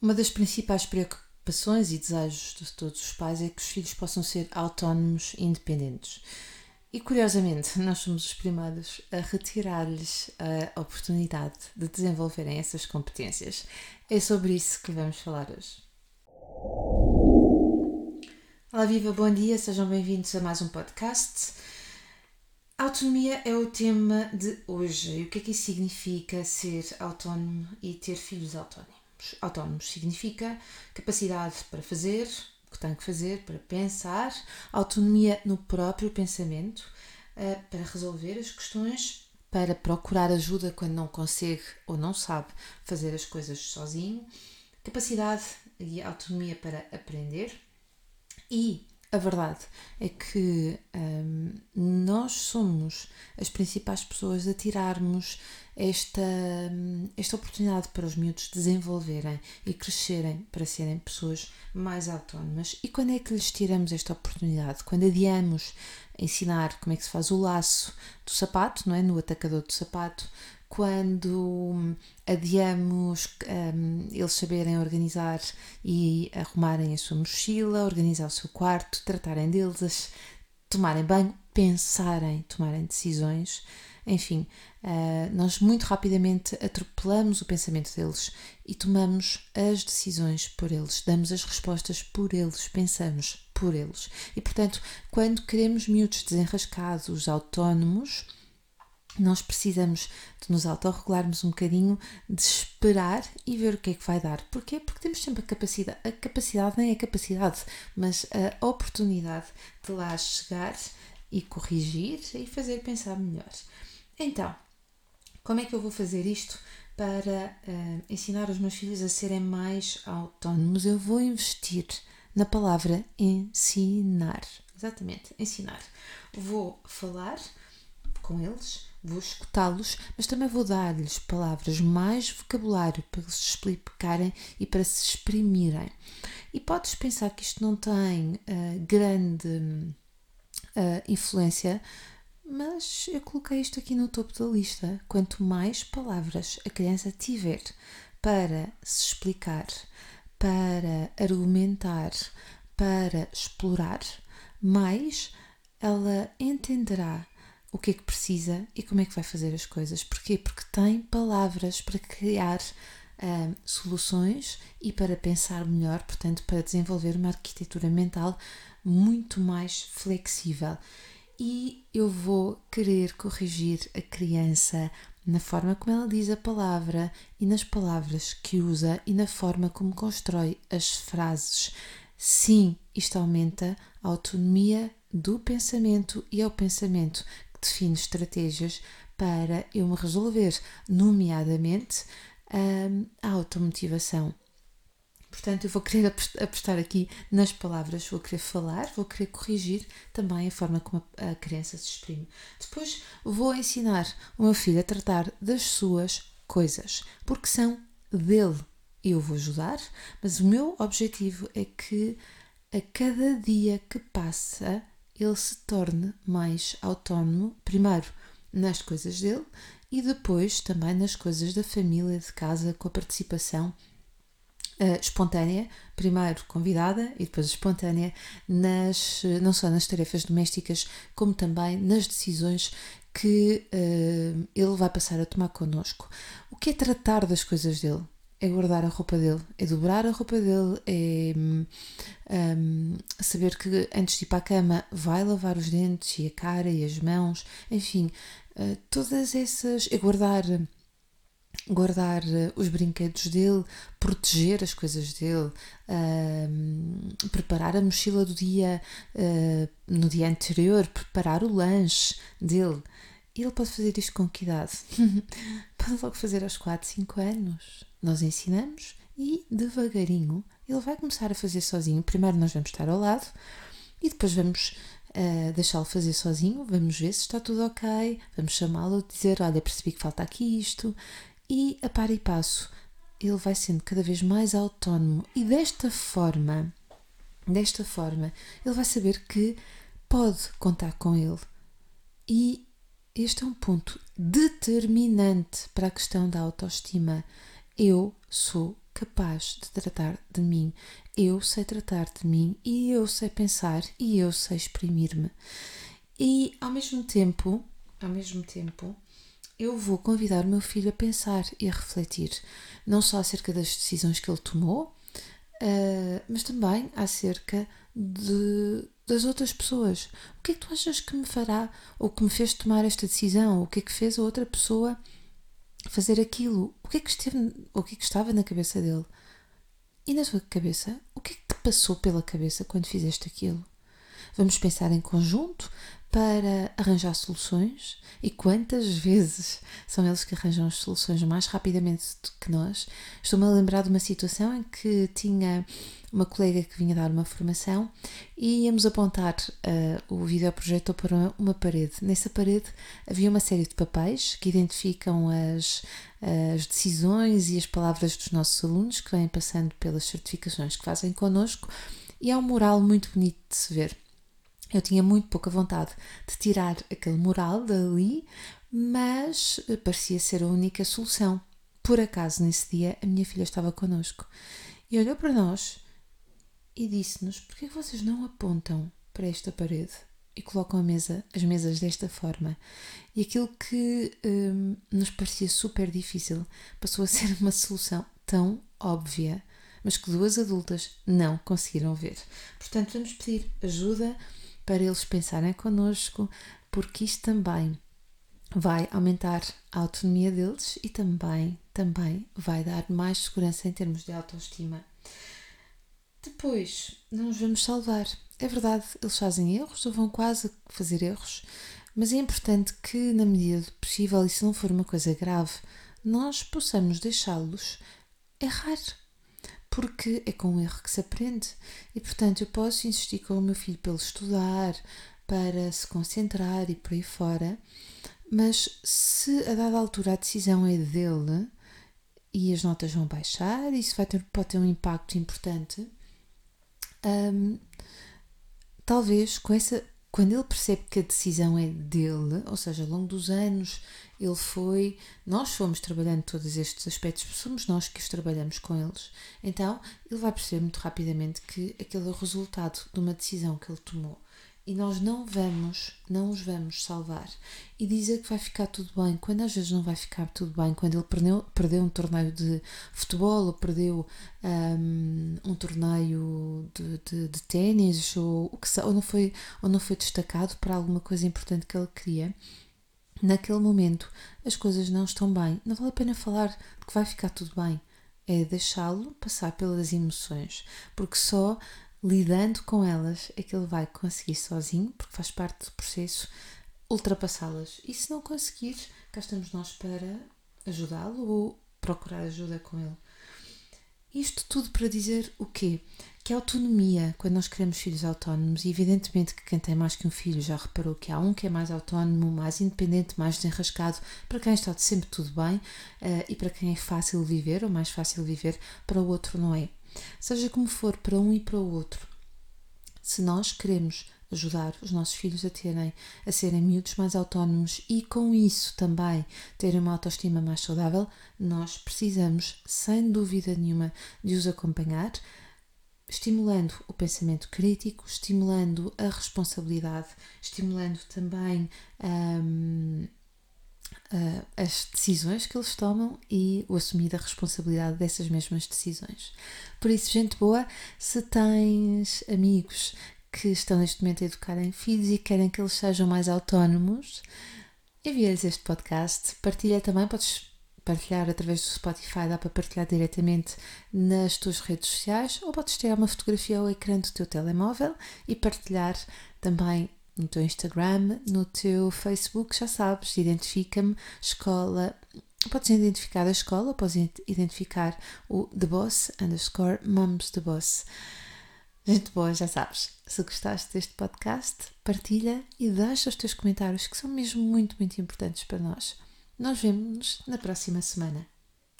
Uma das principais preocupações e desejos de todos os pais é que os filhos possam ser autónomos e independentes. E curiosamente, nós somos os primados a retirar-lhes a oportunidade de desenvolverem essas competências. É sobre isso que vamos falar hoje. Olá, viva, bom dia, sejam bem-vindos a mais um podcast. Autonomia é o tema de hoje. E o que é que isso significa ser autónomo e ter filhos autónomos? Autónomos significa capacidade para fazer o que tem que fazer, para pensar, autonomia no próprio pensamento, eh, para resolver as questões, para procurar ajuda quando não consegue ou não sabe fazer as coisas sozinho, capacidade e autonomia para aprender e a verdade é que hum, nós somos as principais pessoas a tirarmos esta, hum, esta oportunidade para os miúdos desenvolverem e crescerem para serem pessoas mais autónomas. E quando é que lhes tiramos esta oportunidade? Quando adiamos ensinar como é que se faz o laço do sapato, não é? No atacador do sapato, quando adiamos um, eles saberem organizar e arrumarem a sua mochila, organizar o seu quarto, tratarem deles, tomarem banho, pensarem, tomarem decisões. Enfim, uh, nós muito rapidamente atropelamos o pensamento deles e tomamos as decisões por eles, damos as respostas por eles, pensamos por eles. E portanto, quando queremos miúdos desenrascados, autónomos, nós precisamos de nos autorregularmos um bocadinho, de esperar e ver o que é que vai dar. Porquê? Porque temos sempre a capacidade, a capacidade nem a capacidade, mas a oportunidade de lá chegar e corrigir e fazer pensar melhor. Então, como é que eu vou fazer isto para uh, ensinar os meus filhos a serem mais autónomos? Eu vou investir na palavra ensinar. Exatamente, ensinar. Vou falar com eles, vou escutá-los, mas também vou dar-lhes palavras, mais vocabulário para se explicarem e para se exprimirem. E podes pensar que isto não tem uh, grande uh, influência, mas eu coloquei isto aqui no topo da lista. Quanto mais palavras a criança tiver para se explicar, para argumentar, para explorar, mais ela entenderá o que é que precisa e como é que vai fazer as coisas. Porquê? Porque tem palavras para criar uh, soluções e para pensar melhor, portanto, para desenvolver uma arquitetura mental muito mais flexível. E eu vou querer corrigir a criança na forma como ela diz a palavra e nas palavras que usa e na forma como constrói as frases. Sim, isto aumenta a autonomia do pensamento e ao pensamento define estratégias para eu me resolver, nomeadamente hum, a automotivação. Portanto, eu vou querer apostar aqui nas palavras, vou querer falar, vou querer corrigir também a forma como a criança se exprime. Depois vou ensinar o meu filho a tratar das suas coisas, porque são dele. Eu vou ajudar, mas o meu objetivo é que a cada dia que passa ele se torne mais autónomo, primeiro nas coisas dele e depois também nas coisas da família, de casa, com a participação uh, espontânea, primeiro convidada e depois espontânea, nas, não só nas tarefas domésticas, como também nas decisões que uh, ele vai passar a tomar connosco. O que é tratar das coisas dele? É guardar a roupa dele, é dobrar a roupa dele, é um, saber que antes de ir para a cama vai lavar os dentes e a cara e as mãos, enfim, uh, todas essas. é guardar. Guardar uh, os brinquedos dele, proteger as coisas dele, uh, preparar a mochila do dia uh, no dia anterior, preparar o lanche dele. Ele pode fazer isto com que idade? pode logo fazer aos 4, 5 anos. Nós ensinamos e devagarinho ele vai começar a fazer sozinho. Primeiro nós vamos estar ao lado e depois vamos uh, deixá-lo fazer sozinho, vamos ver se está tudo ok, vamos chamá-lo, dizer, olha, percebi que falta aqui isto, e a par e passo ele vai sendo cada vez mais autónomo e desta forma, desta forma, ele vai saber que pode contar com ele. E este é um ponto determinante para a questão da autoestima. Eu sou capaz de tratar de mim, eu sei tratar de mim e eu sei pensar e eu sei exprimir-me. E ao mesmo tempo, ao mesmo tempo, eu vou convidar o meu filho a pensar e a refletir, não só acerca das decisões que ele tomou, uh, mas também acerca de, das outras pessoas. O que é que tu achas que me fará ou que me fez tomar esta decisão? O que é que fez a outra pessoa fazer aquilo? O que é que, esteve, o que, é que estava na cabeça dele? E na tua cabeça, o que é que te passou pela cabeça quando fizeste aquilo? Vamos pensar em conjunto para arranjar soluções e quantas vezes são eles que arranjam as soluções mais rapidamente do que nós. Estou-me a lembrar de uma situação em que tinha uma colega que vinha dar uma formação e íamos apontar uh, o videoprojetor para uma, uma parede. Nessa parede havia uma série de papéis que identificam as, as decisões e as palavras dos nossos alunos que vêm passando pelas certificações que fazem connosco e é um mural muito bonito de se ver. Eu tinha muito pouca vontade de tirar aquele mural dali, mas eh, parecia ser a única solução. Por acaso, nesse dia, a minha filha estava connosco e olhou para nós e disse-nos: Por que vocês não apontam para esta parede e colocam a mesa, as mesas desta forma? E aquilo que hum, nos parecia super difícil passou a ser uma solução tão óbvia, mas que duas adultas não conseguiram ver. Portanto, vamos pedir ajuda para eles pensarem connosco, porque isto também vai aumentar a autonomia deles e também, também vai dar mais segurança em termos de autoestima. Depois, não os vamos salvar. É verdade, eles fazem erros ou vão quase fazer erros, mas é importante que, na medida do possível, e se não for uma coisa grave, nós possamos deixá-los errar porque é com o erro que se aprende. E portanto, eu posso insistir com o meu filho para ele estudar, para se concentrar e por aí fora, mas se a dada altura a decisão é dele e as notas vão baixar, isso vai ter, pode ter um impacto importante. Um, talvez com essa quando ele percebe que a decisão é dele, ou seja, ao longo dos anos ele foi, nós fomos trabalhando todos estes aspectos, somos nós que os trabalhamos com eles, então ele vai perceber muito rapidamente que aquele é o resultado de uma decisão que ele tomou e nós não vamos, não os vamos salvar. E dizer que vai ficar tudo bem, quando às vezes não vai ficar tudo bem, quando ele perdeu, perdeu um torneio de futebol ou perdeu um, um torneio de, de, de ténis ou, que, ou, não foi, ou não foi destacado para alguma coisa importante que ele queria, naquele momento as coisas não estão bem. Não vale a pena falar de que vai ficar tudo bem. É deixá-lo passar pelas emoções, porque só lidando com elas é que ele vai conseguir sozinho, porque faz parte do processo, ultrapassá-las. E se não conseguir, cá estamos nós para ajudá-lo ou procurar ajuda com ele. Isto tudo para dizer o quê? Que a autonomia, quando nós queremos filhos autónomos, e evidentemente que quem tem mais que um filho já reparou que há um que é mais autónomo, mais independente, mais desenrascado, para quem está sempre tudo bem, uh, e para quem é fácil viver, ou mais fácil viver, para o outro não é. Seja como for, para um e para o outro. Se nós queremos ajudar os nossos filhos a terem a serem miúdos mais autónomos e com isso também terem uma autoestima mais saudável, nós precisamos, sem dúvida nenhuma, de os acompanhar, estimulando o pensamento crítico, estimulando a responsabilidade, estimulando também um, uh, as decisões que eles tomam e o assumir a responsabilidade dessas mesmas decisões. Por isso, gente boa, se tens amigos que estão neste momento a educar em filhos e querem que eles sejam mais autónomos, envia-lhes este podcast, partilha também, podes partilhar através do Spotify, dá para partilhar diretamente nas tuas redes sociais ou podes tirar uma fotografia ao ecrã do teu telemóvel e partilhar também no teu Instagram, no teu Facebook, já sabes, identifica-me, escola. Podes identificar a escola, podes identificar o The Boss underscore Mums The Boss. Gente boa, já sabes. Se gostaste deste podcast, partilha e deixa os teus comentários, que são mesmo muito, muito importantes para nós. Nós vemos-nos na próxima semana.